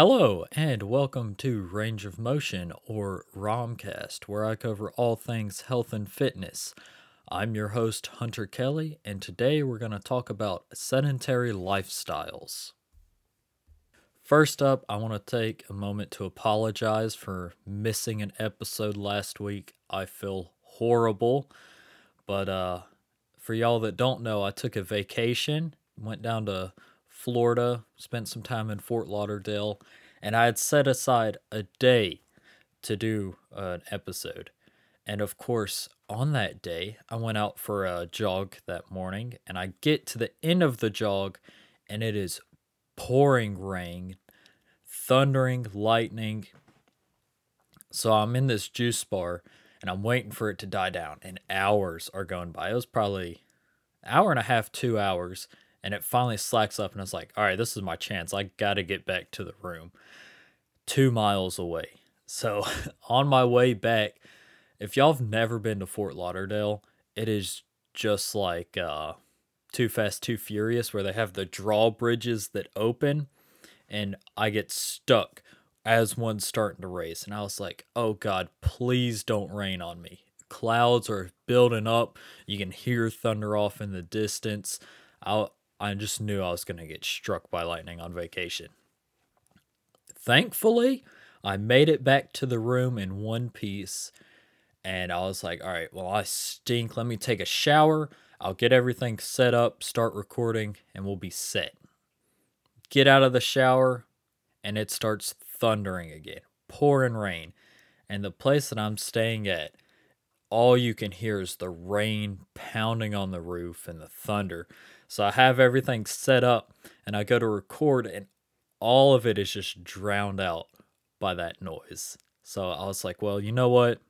Hello, and welcome to Range of Motion or ROMcast, where I cover all things health and fitness. I'm your host, Hunter Kelly, and today we're going to talk about sedentary lifestyles. First up, I want to take a moment to apologize for missing an episode last week. I feel horrible, but uh, for y'all that don't know, I took a vacation, went down to Florida, spent some time in Fort Lauderdale, and I had set aside a day to do an episode. And of course, on that day, I went out for a jog that morning, and I get to the end of the jog, and it is pouring rain, thundering, lightning. So I'm in this juice bar, and I'm waiting for it to die down, and hours are going by. It was probably hour and a half, two hours and it finally slacks up and it's like all right this is my chance. I gotta get back to the room. Two miles away. So on my way back if y'all have never been to fort lauderdale it is just like uh too fast too furious where they have the drawbridges that open and i get stuck as one's starting to race. And i was like oh god please don't rain on me. Clouds are building up. You can hear thunder off in the distance. I I just knew I was going to get struck by lightning on vacation. Thankfully, I made it back to the room in one piece. And I was like, all right, well, I stink. Let me take a shower. I'll get everything set up, start recording, and we'll be set. Get out of the shower, and it starts thundering again, pouring rain. And the place that I'm staying at, all you can hear is the rain pounding on the roof and the thunder. So I have everything set up and I go to record and all of it is just drowned out by that noise. So I was like, well, you know what?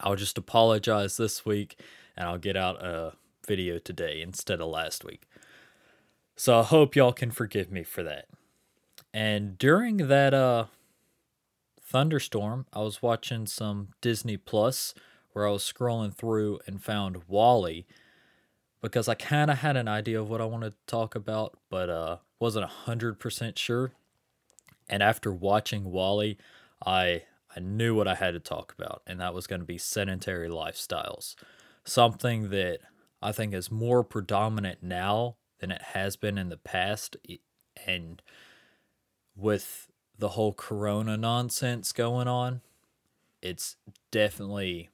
I'll just apologize this week and I'll get out a video today instead of last week. So I hope y'all can forgive me for that. And during that uh thunderstorm, I was watching some Disney Plus where I was scrolling through and found WALL-E because I kind of had an idea of what I wanted to talk about, but uh, wasn't hundred percent sure. And after watching WALL-E, I I knew what I had to talk about, and that was going to be sedentary lifestyles, something that I think is more predominant now than it has been in the past, and with the whole Corona nonsense going on, it's definitely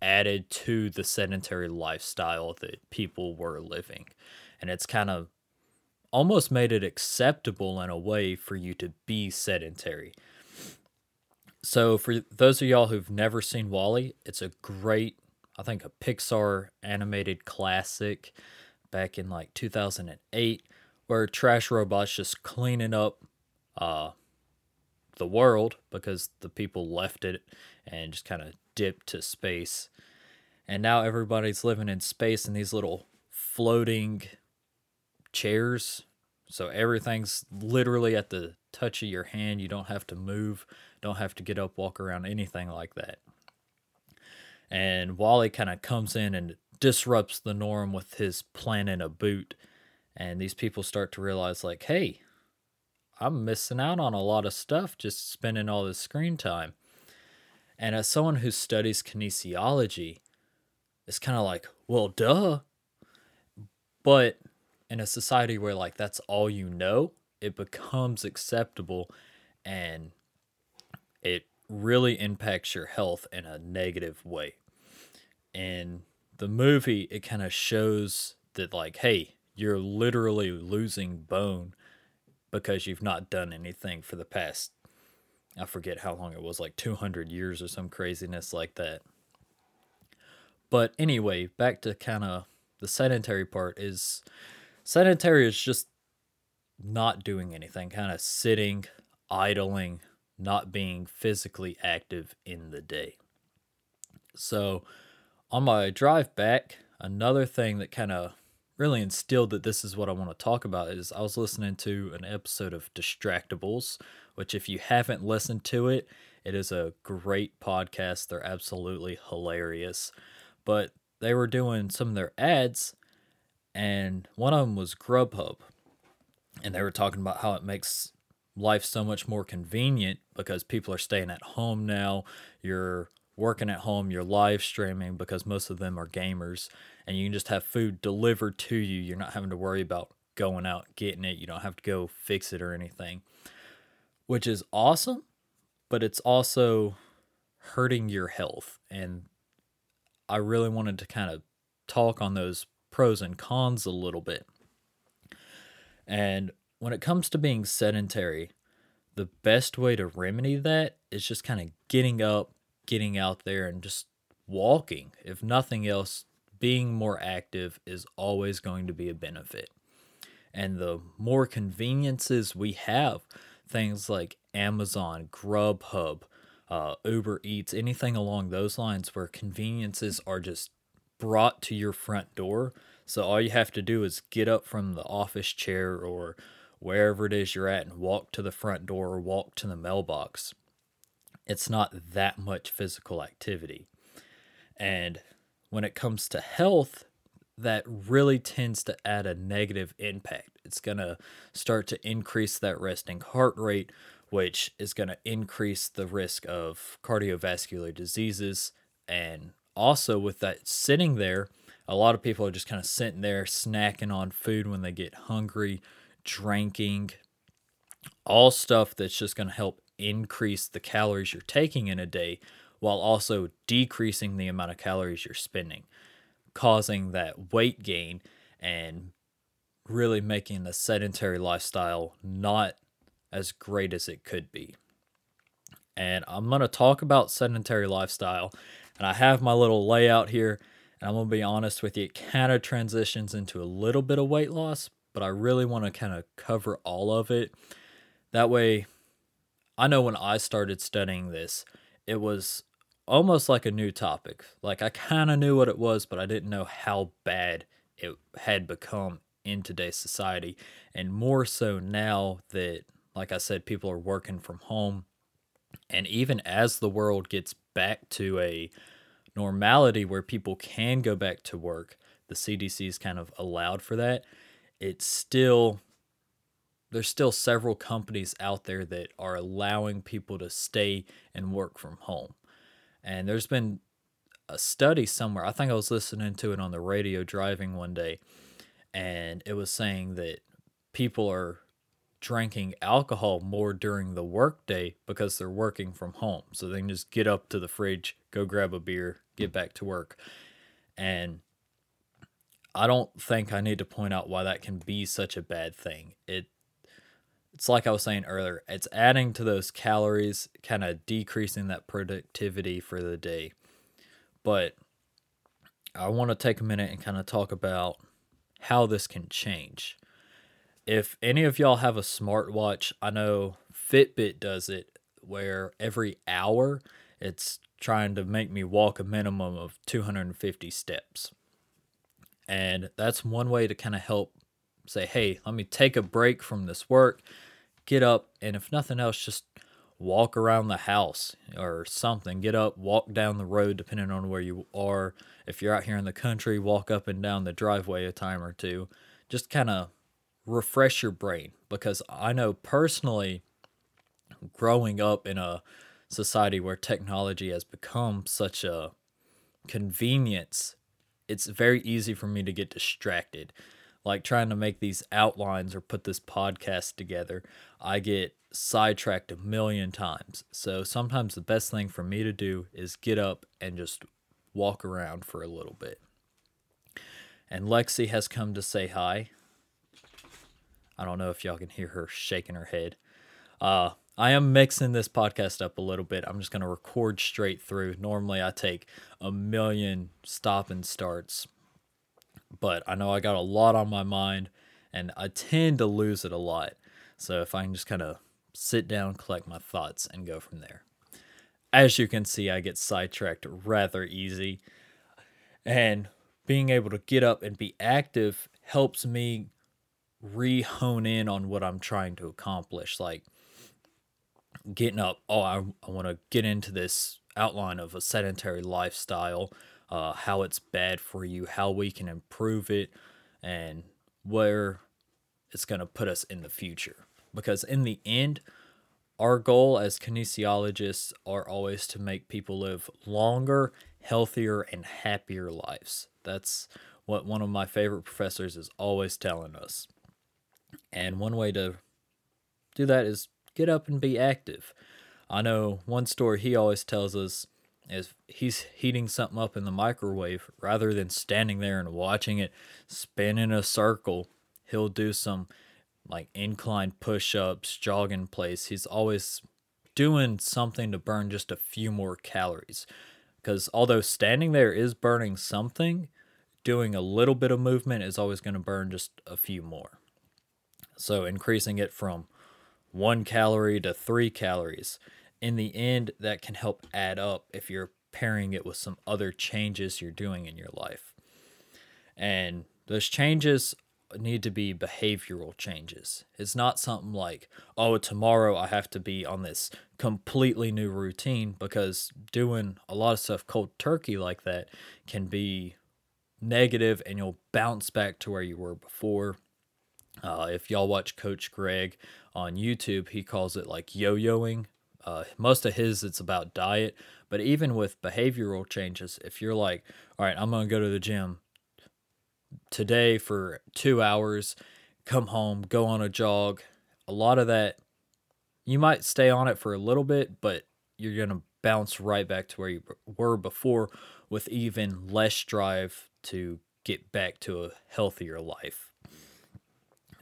added to the sedentary lifestyle that people were living. And it's kind of almost made it acceptable in a way for you to be sedentary. So, for those of y'all who've never seen WALL-E, it's a great, I think, a Pixar animated classic back in like 2008, where trash robots just cleaning up uh, the world because the people left it and just kind of dipped to space and now everybody's living in space in these little floating chairs. So everything's literally at the touch of your hand. You don't have to move, don't have to get up, walk around, anything like that. And WALL-E kind of comes in and disrupts the norm with his plan in a boot. And these people start to realize, like, hey, I'm missing out on a lot of stuff just spending all this screen time. And as someone who studies kinesiology, it's kind of like, well, duh. But in a society where like that's all you know, it becomes acceptable and it really impacts your health in a negative way. And the movie, it kind of shows that, like, hey, you're literally losing bone because you've not done anything for the past, I forget how long it was, like 200 years or some craziness like that. But anyway, back to kind of the sedentary part is sedentary is just not doing anything, kind of sitting, idling, not being physically active in the day. So, on my drive back, another thing that kind of really instilled that this is what I want to talk about is I was listening to an episode of Distractables, which, if you haven't listened to it, it is a great podcast. They're absolutely hilarious but they were doing some of their ads, and one of them was Grubhub, and they were talking about how it makes life so much more convenient because people are staying at home now. You're working at home, you're live streaming because most of them are gamers, and you can just have food delivered to you. You're not having to worry about going out getting it. You don't have to go fix it or anything, which is awesome, but it's also hurting your health. And I really wanted to kind of talk on those pros and cons a little bit. And when it comes to being sedentary, the best way to remedy that is just kind of getting up, getting out there, and just walking. If nothing else, being more active is always going to be a benefit. And the more conveniences we have, things like Amazon, Grubhub, uh, Uber Eats, anything along those lines where conveniences are just brought to your front door. So all you have to do is get up from the office chair or wherever it is you're at and walk to the front door or walk to the mailbox. It's not that much physical activity. And when it comes to health, that really tends to add a negative impact. It's going to start to increase that resting heart rate, which is going to increase the risk of cardiovascular diseases. And also, with that sitting there, a lot of people are just kind of sitting there snacking on food when they get hungry, drinking, all stuff that's just going to help increase the calories you're taking in a day while also decreasing the amount of calories you're spending causing that weight gain and really making the sedentary lifestyle not as great as it could be. And I'm going to talk about sedentary lifestyle. And I have my little layout here. And I'm going to be honest with you, it kind of transitions into a little bit of weight loss, but I really want to kind of cover all of it. That way, I know when I started studying this, it was almost like a new topic. Like I kind of knew what it was, but I didn't know how bad it had become in today's society. And more so now that, like I said, people are working from home. And even as the world gets back to a normality where people can go back to work, the CDC is kind of allowed for that. It's still, there's still several companies out there that are allowing people to stay and work from home. And there's been a study somewhere, I think I was listening to it on the radio driving one day, and it was saying that people are drinking alcohol more during the workday because they're working from home. So they can just get up to the fridge, go grab a beer, get back to work. And I don't think I need to point out why that can be such a bad thing. It it's like I was saying earlier, it's adding to those calories, kind of decreasing that productivity for the day. But I want to take a minute and kind of talk about how this can change. If any of y'all have a smartwatch, I know Fitbit does it where every hour it's trying to make me walk a minimum of 250 steps. And that's one way to kind of help say, hey, let me take a break from this work, get up, and if nothing else, just walk around the house or something. Get up, walk down the road, depending on where you are. If you're out here in the country, walk up and down the driveway a time or two. Just kind of refresh your brain because I know personally, growing up in a society where technology has become such a convenience, it's very easy for me to get distracted like trying to make these outlines or put this podcast together, I get sidetracked a million times. So sometimes the best thing for me to do is get up and just walk around for a little bit. And Lexi has come to say hi. I don't know if y'all can hear her shaking her head. Uh, I am mixing this podcast up a little bit. I'm just going to record straight through. Normally, I take a million stop and starts but I know I got a lot on my mind and I tend to lose it a lot. So if I can just kind of sit down, collect my thoughts, and go from there. As you can see, I get sidetracked rather easy. And being able to get up and be active helps me re hone in on what I'm trying to accomplish. Like getting up, oh, I, I want to get into this outline of a sedentary lifestyle uh, how it's bad for you, how we can improve it, and where it's going to put us in the future. because in the end, our goal as kinesiologists are always to make people live longer, healthier, and happier lives. That's what one of my favorite professors is always telling us. And one way to do that is get up and be active. I know one story he always tells us is he's heating something up in the microwave rather than standing there and watching it spin in a circle. He'll do some like incline push ups, jogging in place. He's always doing something to burn just a few more calories. Because although standing there is burning something, doing a little bit of movement is always going to burn just a few more. So increasing it from one calorie to three calories. In the end, that can help add up if you're pairing it with some other changes you're doing in your life. And those changes need to be behavioral changes. It's not something like, oh, tomorrow I have to be on this completely new routine because doing a lot of stuff cold turkey like that can be negative and you'll bounce back to where you were before. Uh, if y'all watch Coach Greg on YouTube, he calls it like yo yoing. Uh, most of his, it's about diet. But even with behavioral changes, if you're like, all right, I'm going to go to the gym today for two hours, come home, go on a jog. A lot of that, you might stay on it for a little bit, but you're going to bounce right back to where you were before with even less drive to get back to a healthier life.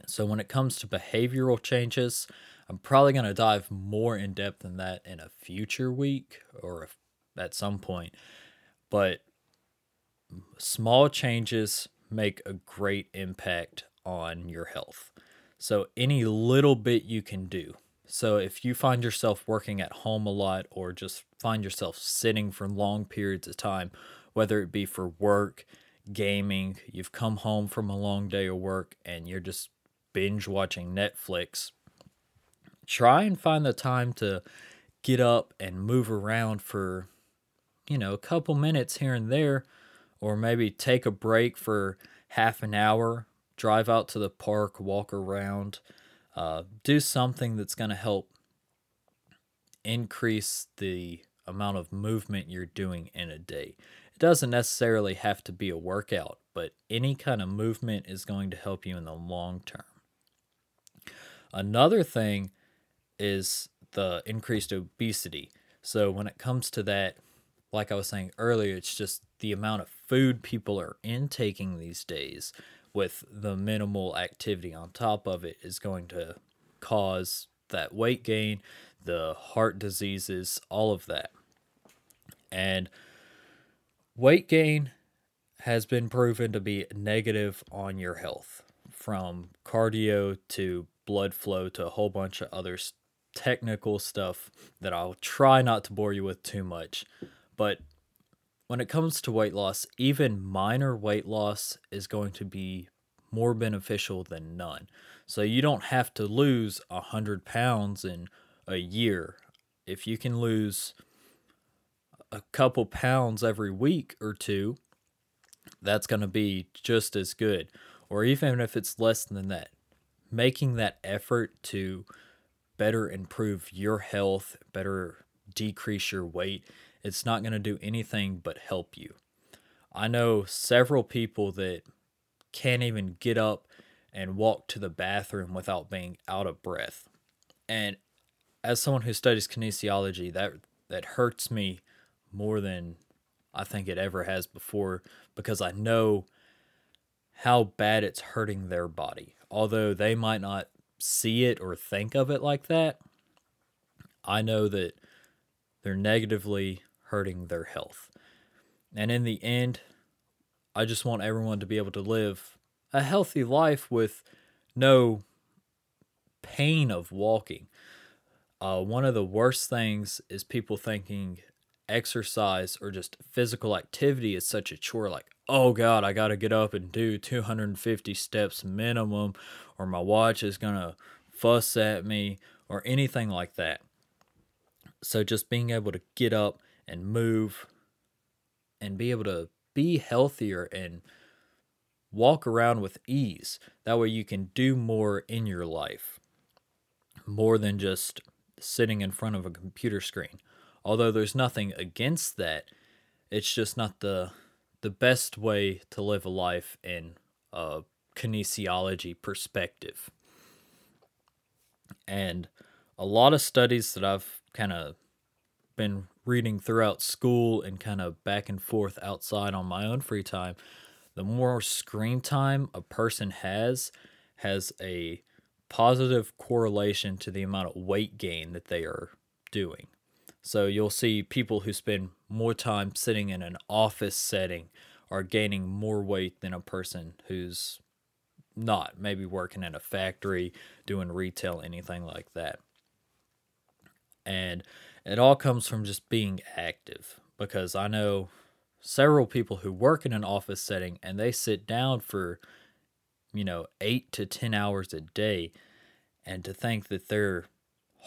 So, when it comes to behavioral changes, I'm probably going to dive more in depth in that in a future week or at some point. But small changes make a great impact on your health. So, any little bit you can do. So, if you find yourself working at home a lot or just find yourself sitting for long periods of time, whether it be for work, gaming, you've come home from a long day of work and you're just binge watching Netflix, try and find the time to get up and move around for, you know, a couple minutes here and there or maybe take a break for half an hour, drive out to the park, walk around, uh, do something that's going to help increase the amount of movement you're doing in a day. It doesn't necessarily have to be a workout, but any kind of movement is going to help you in the long term. Another thing is the increased obesity. So, when it comes to that, like I was saying earlier, it's just the amount of food people are intaking these days with the minimal activity on top of it is going to cause that weight gain, the heart diseases, all of that. And weight gain has been proven to be negative on your health from cardio to blood flow to a whole bunch of other technical stuff that I'll try not to bore you with too much. But when it comes to weight loss, even minor weight loss is going to be more beneficial than none. So you don't have to lose a hundred pounds in a year. If you can lose a couple pounds every week or two, that's going to be just as good. Or even if it's less than that, making that effort to better improve your health, better decrease your weight it's not going to do anything but help you. I know several people that can't even get up and walk to the bathroom without being out of breath. And as someone who studies kinesiology, that that hurts me more than I think it ever has before because I know how bad it's hurting their body. Although they might not see it or think of it like that, I know that they're negatively hurting their health. And in the end, I just want everyone to be able to live a healthy life with no pain of walking. Uh, one of the worst things is people thinking exercise or just physical activity is such a chore like oh god i gotta get up and do 250 steps minimum or my watch is gonna fuss at me or anything like that so just being able to get up and move and be able to be healthier and walk around with ease. That way you can do more in your life. more than just sitting in front of a computer screen. Although there's nothing against that, it's just not the the best way to live a life in a kinesiology perspective. And a lot of studies that I've kind of been reading throughout school and kind of back and forth outside on my own free time, the more screen time a person has has a positive correlation to the amount of weight gain that they are doing. So you'll see people who spend more time sitting in an office setting are gaining more weight than a person who's not maybe working in a factory, doing retail, anything like that. And it all comes from just being active because I know several people who work in an office setting and they sit down for you know 8 to 10 hours a day and to think that they're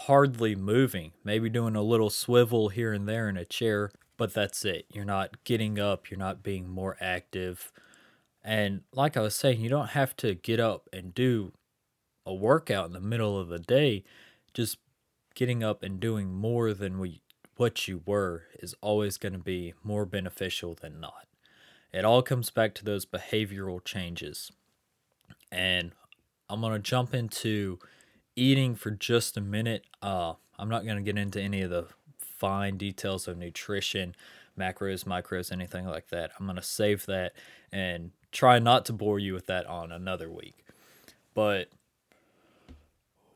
hardly moving, maybe doing a little swivel here and there in a chair, but that's it. You're not getting up, you're not being more active. And like I was saying, you don't have to get up and do a workout in the middle of the day. Just getting up and doing more than we, what you were is always going to be more beneficial than not. It all comes back to those behavioral changes. And I'm going to jump into eating for just a minute. Uh, I'm not going to get into any of the fine details of nutrition, macros, micros, anything like that. I'm going to save that and try not to bore you with that on another week. But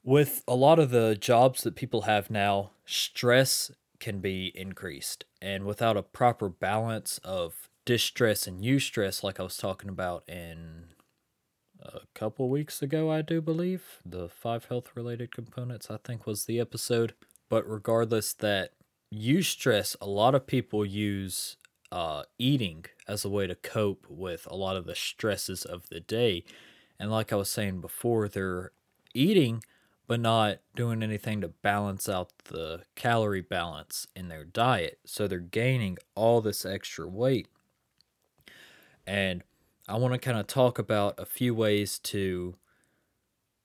with a lot of the jobs that people have now, stress can be increased. And without a proper balance of distress and eustress, like I was talking about in a couple weeks ago, I do believe. The five health related components, I think, was the episode. But regardless, that eustress, a lot of people use uh, eating as a way to cope with a lot of the stresses of the day. And like I was saying before, they're eating but not doing anything to balance out the calorie balance in their diet. So they're gaining all this extra weight. And I want to kind of talk about a few ways to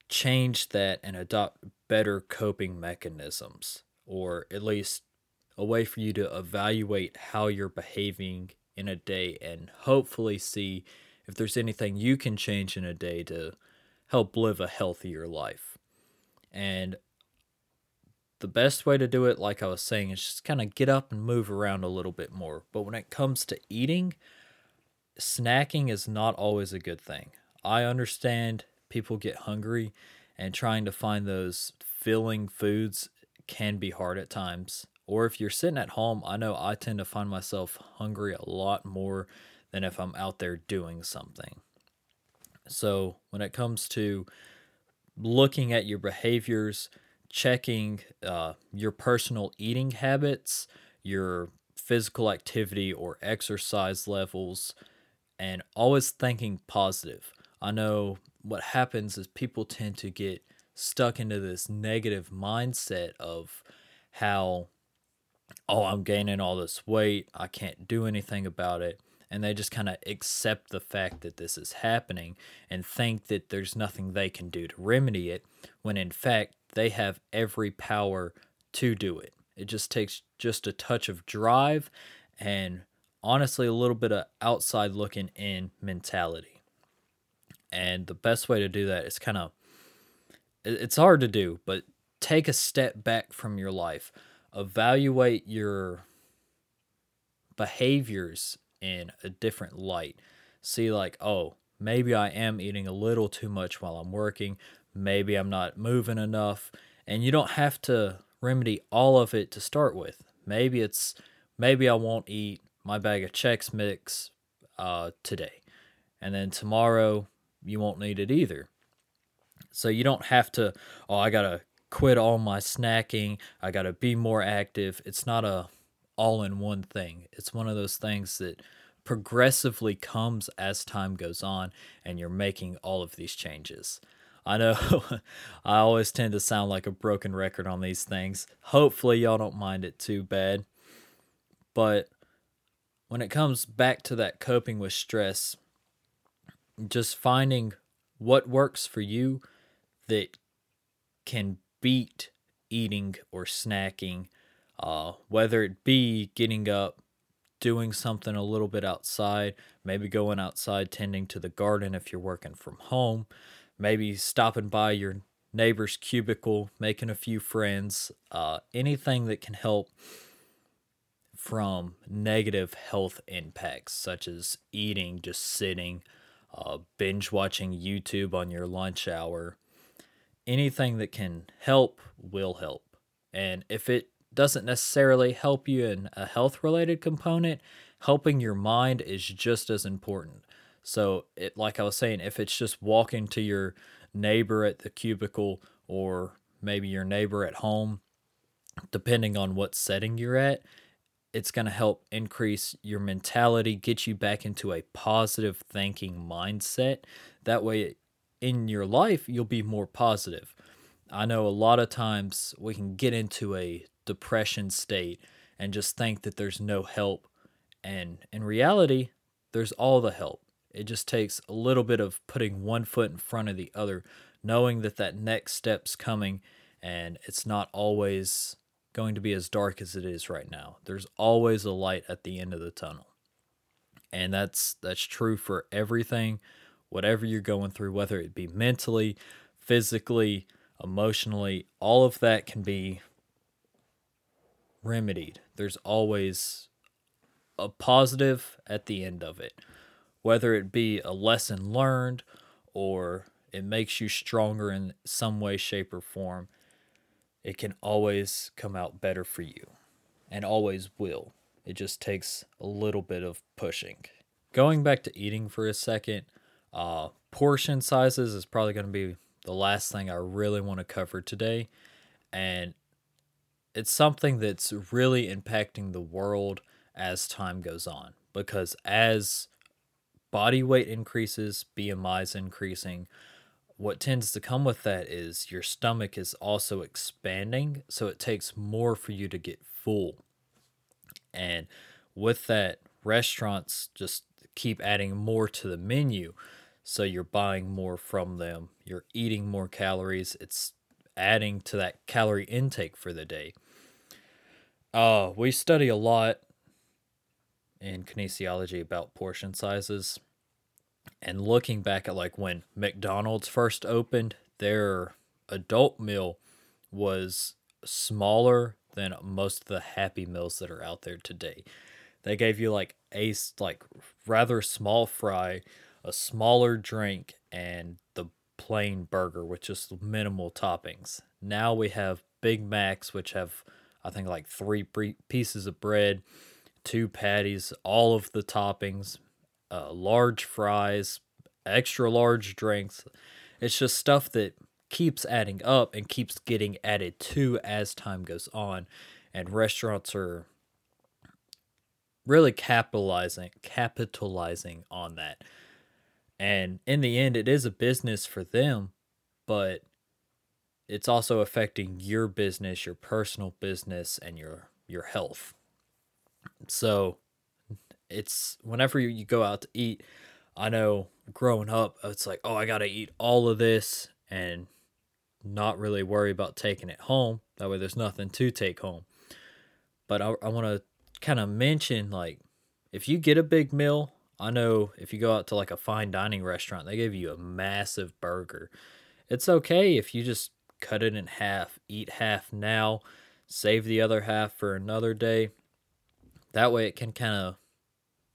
change that and adopt better coping mechanisms, or at least a way for you to evaluate how you're behaving in a day and hopefully see if there's anything you can change in a day to help live a healthier life. And the best way to do it, like I was saying, is just kind of get up and move around a little bit more. But when it comes to eating, snacking is not always a good thing. I understand people get hungry and trying to find those filling foods can be hard at times. Or if you're sitting at home, I know I tend to find myself hungry a lot more than if I'm out there doing something. So, when it comes to looking at your behaviors, checking uh, your personal eating habits, your physical activity or exercise levels, and always thinking positive. I know what happens is people tend to get stuck into this negative mindset of how, oh, I'm gaining all this weight, I can't do anything about it. And they just kind of accept the fact that this is happening and think that there's nothing they can do to remedy it, when in fact, they have every power to do it. It just takes just a touch of drive and honestly a little bit of outside looking in mentality. And the best way to do that is kind of it's hard to do, but take a step back from your life. Evaluate your behaviors in a different light. See like, oh, maybe I am eating a little too much while I'm working. Maybe I'm not moving enough. And you don't have to remedy all of it to start with. Maybe it's maybe I won't eat my bag of Chex Mix uh, today. And then tomorrow, you won't need it either. So you don't have to, oh, I got to quit all my snacking. I got to be more active. It's not a all in one thing. It's one of those things that progressively comes as time goes on and you're making all of these changes. I know I always tend to sound like a broken record on these things. Hopefully, y'all don't mind it too bad. But when it comes back to that coping with stress, just finding what works for you that can beat eating or snacking, uh, whether it be getting up, doing something a little bit outside, maybe going outside tending to the garden if you're working from home, maybe stopping by your neighbor's cubicle, making a few friends, uh, anything that can help from negative health impacts, such as eating, just sitting, uh, binge watching YouTube on your lunch hour. Anything that can help will help. And if it doesn't necessarily help you in a health related component, helping your mind is just as important. So, it like I was saying, if it's just walking to your neighbor at the cubicle or maybe your neighbor at home, depending on what setting you're at, it's going to help increase your mentality, get you back into a positive thinking mindset. That way, in your life, you'll be more positive. I know a lot of times we can get into a depression state and just think that there's no help. And in reality, there's all the help. It just takes a little bit of putting one foot in front of the other, knowing that that next step's coming and it's not always going to be as dark as it is right now. There's always a light at the end of the tunnel. And that's that's true for everything, whatever you're going through, whether it be mentally, physically, emotionally, all of that can be remedied. There's always a positive at the end of it. Whether it be a lesson learned or it makes you stronger in some way, shape, or form it can always come out better for you and always will. It just takes a little bit of pushing. Going back to eating for a second, uh, portion sizes is probably going to be the last thing I really want to cover today. And it's something that's really impacting the world as time goes on because as body weight increases, BMI is increasing, what tends to come with that is your stomach is also expanding, so it takes more for you to get full. And with that, restaurants just keep adding more to the menu. So you're buying more from them, you're eating more calories, it's adding to that calorie intake for the day. Uh, we study a lot in kinesiology about portion sizes and looking back at like when McDonald's first opened, their adult meal was smaller than most of the Happy Meals that are out there today. They gave you like a like rather small fry, a smaller drink, and the plain burger with just minimal toppings. Now we have Big Macs, which have I think like three pieces of bread, two patties, all of the toppings, uh, large fries, extra large drinks. It's just stuff that keeps adding up and keeps getting added to as time goes on. And restaurants are really capitalizing capitalizing on that. And in the end it is a business for them, but it's also affecting your business, your personal business and your your health. So it's whenever you go out to eat, I know growing up, it's like, oh, I got to eat all of this and not really worry about taking it home. That way, there's nothing to take home. But I, I want to kind of mention like, if you get a big meal, I know if you go out to like a fine dining restaurant, they give you a massive burger. It's okay if you just cut it in half, eat half now, save the other half for another day. That way, it can kind of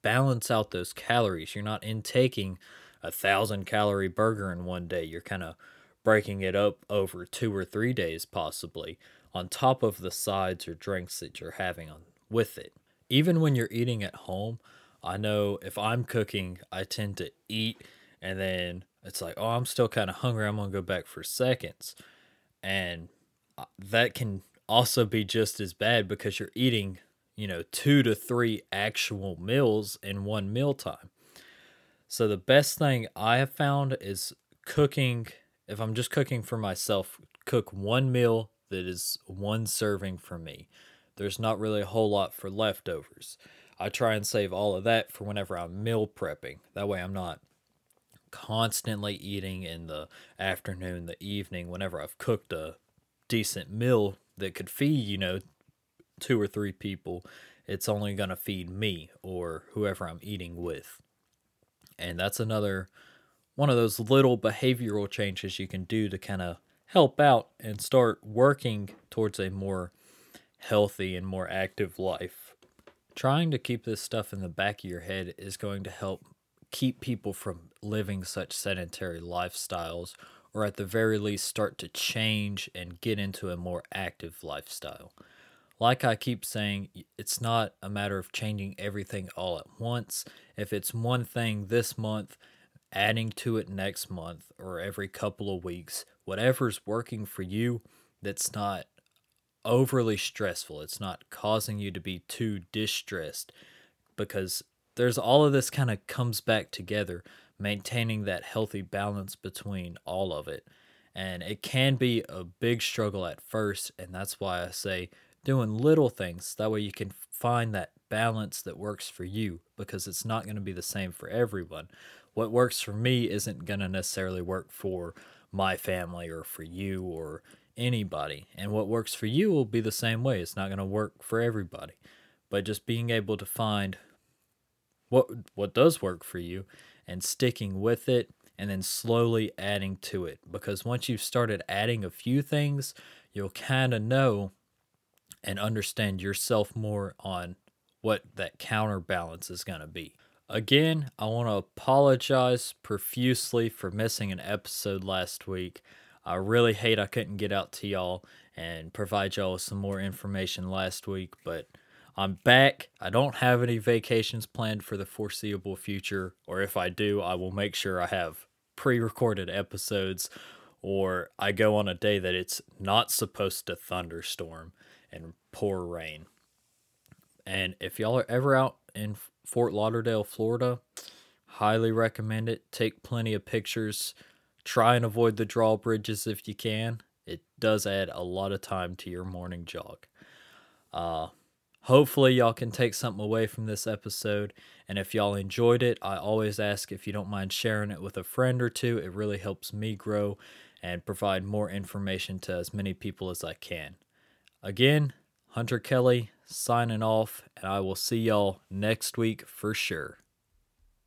balance out those calories. You're not intaking a thousand calorie burger in one day. You're kind of breaking it up over two or three days, possibly, on top of the sides or drinks that you're having on with it. Even when you're eating at home, I know if I'm cooking, I tend to eat and then it's like, oh, I'm still kind of hungry. I'm going to go back for seconds. And uh, that can also be just as bad because you're eating you know, two to three actual meals in one mealtime. So the best thing I have found is cooking. If I'm just cooking for myself, cook one meal that is one serving for me. There's not really a whole lot for leftovers. I try and save all of that for whenever I'm meal prepping. That way I'm not constantly eating in the afternoon, the evening, whenever I've cooked a decent meal that could feed, you know, two or three people, it's only going to feed me or whoever I'm eating with. And that's another one of those little behavioral changes you can do to kind of help out and start working towards a more healthy and more active life. Trying to keep this stuff in the back of your head is going to help keep people from living such sedentary lifestyles or at the very least start to change and get into a more active lifestyle. Like I keep saying, it's not a matter of changing everything all at once. If it's one thing this month, adding to it next month or every couple of weeks, whatever's working for you that's not overly stressful. It's not causing you to be too distressed because there's all of this kind of comes back together, maintaining that healthy balance between all of it. And it can be a big struggle at first, and that's why I say doing little things. That way you can find that balance that works for you because it's not going to be the same for everyone. What works for me isn't going to necessarily work for my family or for you or anybody. And what works for you will be the same way. It's not going to work for everybody. But just being able to find what what does work for you and sticking with it and then slowly adding to it because once you've started adding a few things, you'll kind of know and understand yourself more on what that counterbalance is going to be. Again, I want to apologize profusely for missing an episode last week. I really hate I couldn't get out to y'all and provide y'all with some more information last week, but I'm back. I don't have any vacations planned for the foreseeable future, or if I do, I will make sure I have pre recorded episodes, or I go on a day that it's not supposed to thunderstorm and pour rain. And if y'all are ever out in Fort Lauderdale, Florida, highly recommend it. Take plenty of pictures. Try and avoid the drawbridges if you can. It does add a lot of time to your morning jog. Uh, hopefully, y'all can take something away from this episode. And if y'all enjoyed it, I always ask if you don't mind sharing it with a friend or two. It really helps me grow and provide more information to as many people as I can. Again, Hunter Kelly signing off, and I will see y'all next week for sure.